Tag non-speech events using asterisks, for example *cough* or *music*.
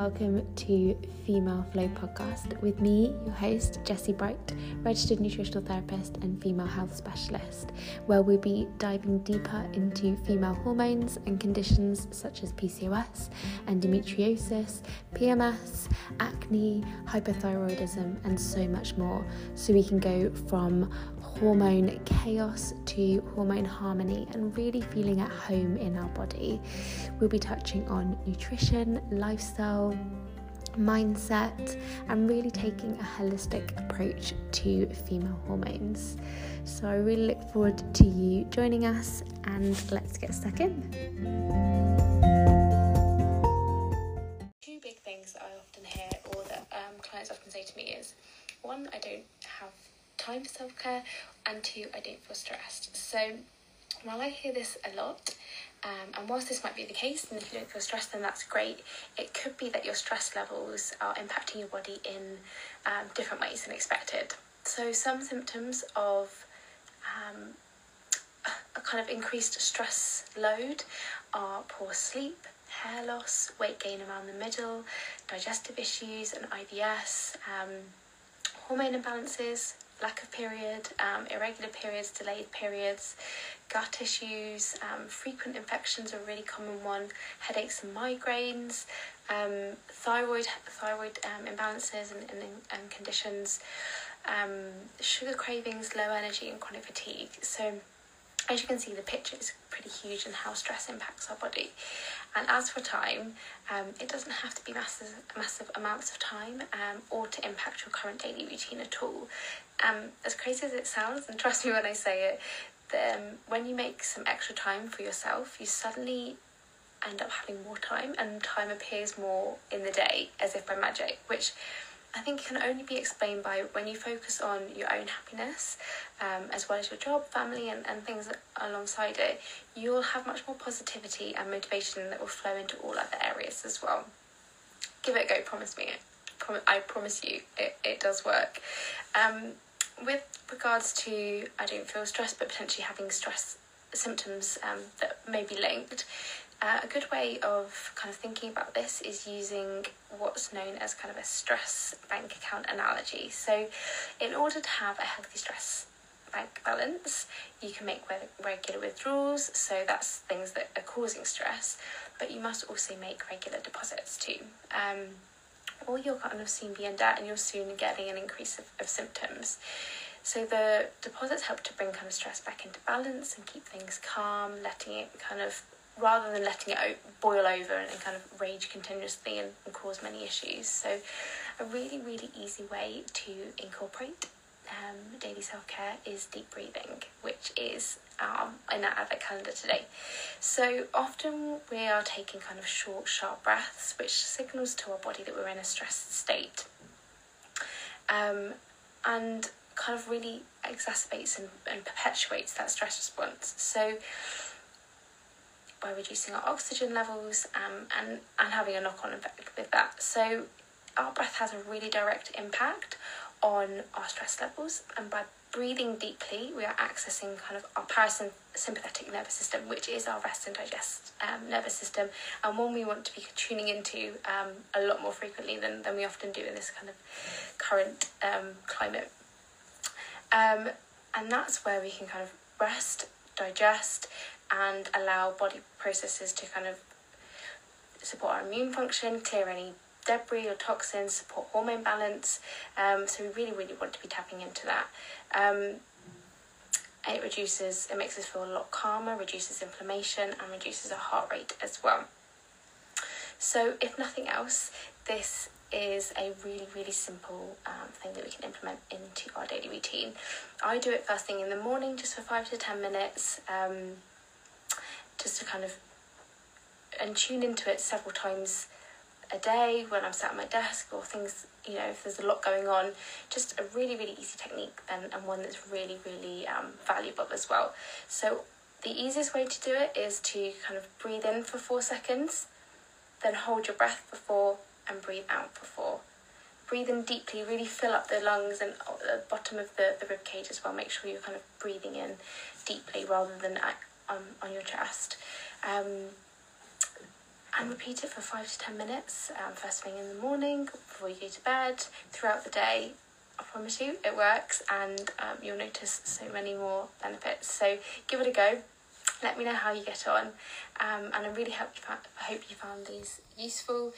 welcome to Female Flow Podcast with me, your host, Jessie Bright, registered nutritional therapist and female health specialist, where we'll be diving deeper into female hormones and conditions such as PCOS, endometriosis, PMS, acne, hypothyroidism, and so much more, so we can go from hormone chaos to hormone harmony and really feeling at home in our body. We'll be touching on nutrition, lifestyle, mindset, and really taking a holistic approach to female hormones. So I really look forward to you joining us and let's get stuck in. Two big things that I often hear or that um, clients often say to me is one, I don't have time for self care, and two, I don't feel stressed. So while I hear this a lot, um, and whilst this might be the case, and if you don't feel stressed, then that's great, it could be that your stress levels are impacting your body in um, different ways than expected. So, some symptoms of um, a kind of increased stress load are poor sleep, hair loss, weight gain around the middle, digestive issues and IBS, um, hormone imbalances, lack of period, um, irregular periods, delayed periods, gut issues, um, frequent infections are a really common one, headaches and migraines, um, thyroid thyroid um, imbalances and, and, and conditions, um, sugar cravings, low energy and chronic fatigue. So as you can see, the picture is pretty huge and how stress impacts our body. And as for time, um, it doesn't have to be massive, massive amounts of time um, or to impact your current daily routine at all. Um, as crazy as it sounds, and *laughs* trust me when I say it, um, when you make some extra time for yourself, you suddenly end up having more time, and time appears more in the day as if by magic, which I think it can only be explained by when you focus on your own happiness, um, as well as your job, family, and, and things alongside it, you'll have much more positivity and motivation that will flow into all other areas as well. Give it a go, promise me. I promise you, it, it does work. Um, with regards to, I don't feel stressed, but potentially having stress symptoms um, that may be linked, uh, a good way of kind of thinking about this is using what's known as kind of a stress bank account analogy. So, in order to have a healthy stress bank balance, you can make regular withdrawals, so that's things that are causing stress, but you must also make regular deposits too. Um, or you'll kind of soon be in debt and you're soon getting an increase of, of symptoms. So the deposits help to bring kind of stress back into balance and keep things calm, letting it kind of rather than letting it boil over and kind of rage continuously and, and cause many issues. So, a really, really easy way to incorporate um, daily self care is deep breathing, which is um, in our Advent calendar today. So, often we are taking kind of short, sharp breaths, which signals to our body that we're in a stressed state. Um, and kind of really exacerbates and, and perpetuates that stress response. So, by reducing our oxygen levels um, and, and having a knock on effect with that. So, our breath has a really direct impact on our stress levels, and by breathing deeply, we are accessing kind of our parasympathetic nervous system, which is our rest and digest um, nervous system, and one we want to be tuning into um, a lot more frequently than, than we often do in this kind of current um, climate. Um, and that's where we can kind of rest, digest, and allow body processes to kind of support our immune function, clear any debris or toxins, support hormone balance. Um, so we really, really want to be tapping into that. Um, it reduces, it makes us feel a lot calmer, reduces inflammation, and reduces our heart rate as well. So, if nothing else, this is a really, really simple um, thing that we can implement into our daily routine. I do it first thing in the morning, just for five to ten minutes. Um, just to kind of and tune into it several times a day when I'm sat at my desk or things, you know, if there's a lot going on. Just a really, really easy technique and, and one that's really, really um, valuable as well. So, the easiest way to do it is to kind of breathe in for four seconds, then hold your breath for four and breathe out for four. Breathe in deeply, really fill up the lungs and the bottom of the, the rib cage as well. Make sure you're kind of breathing in deeply rather than um, on your chest. Um, and repeat it for five to ten minutes um, first thing in the morning before you go to bed throughout the day. I promise you it works and um, you'll notice so many more benefits. So give it a go. Let me know how you get on. Um, and I really hope you, found, hope you found these useful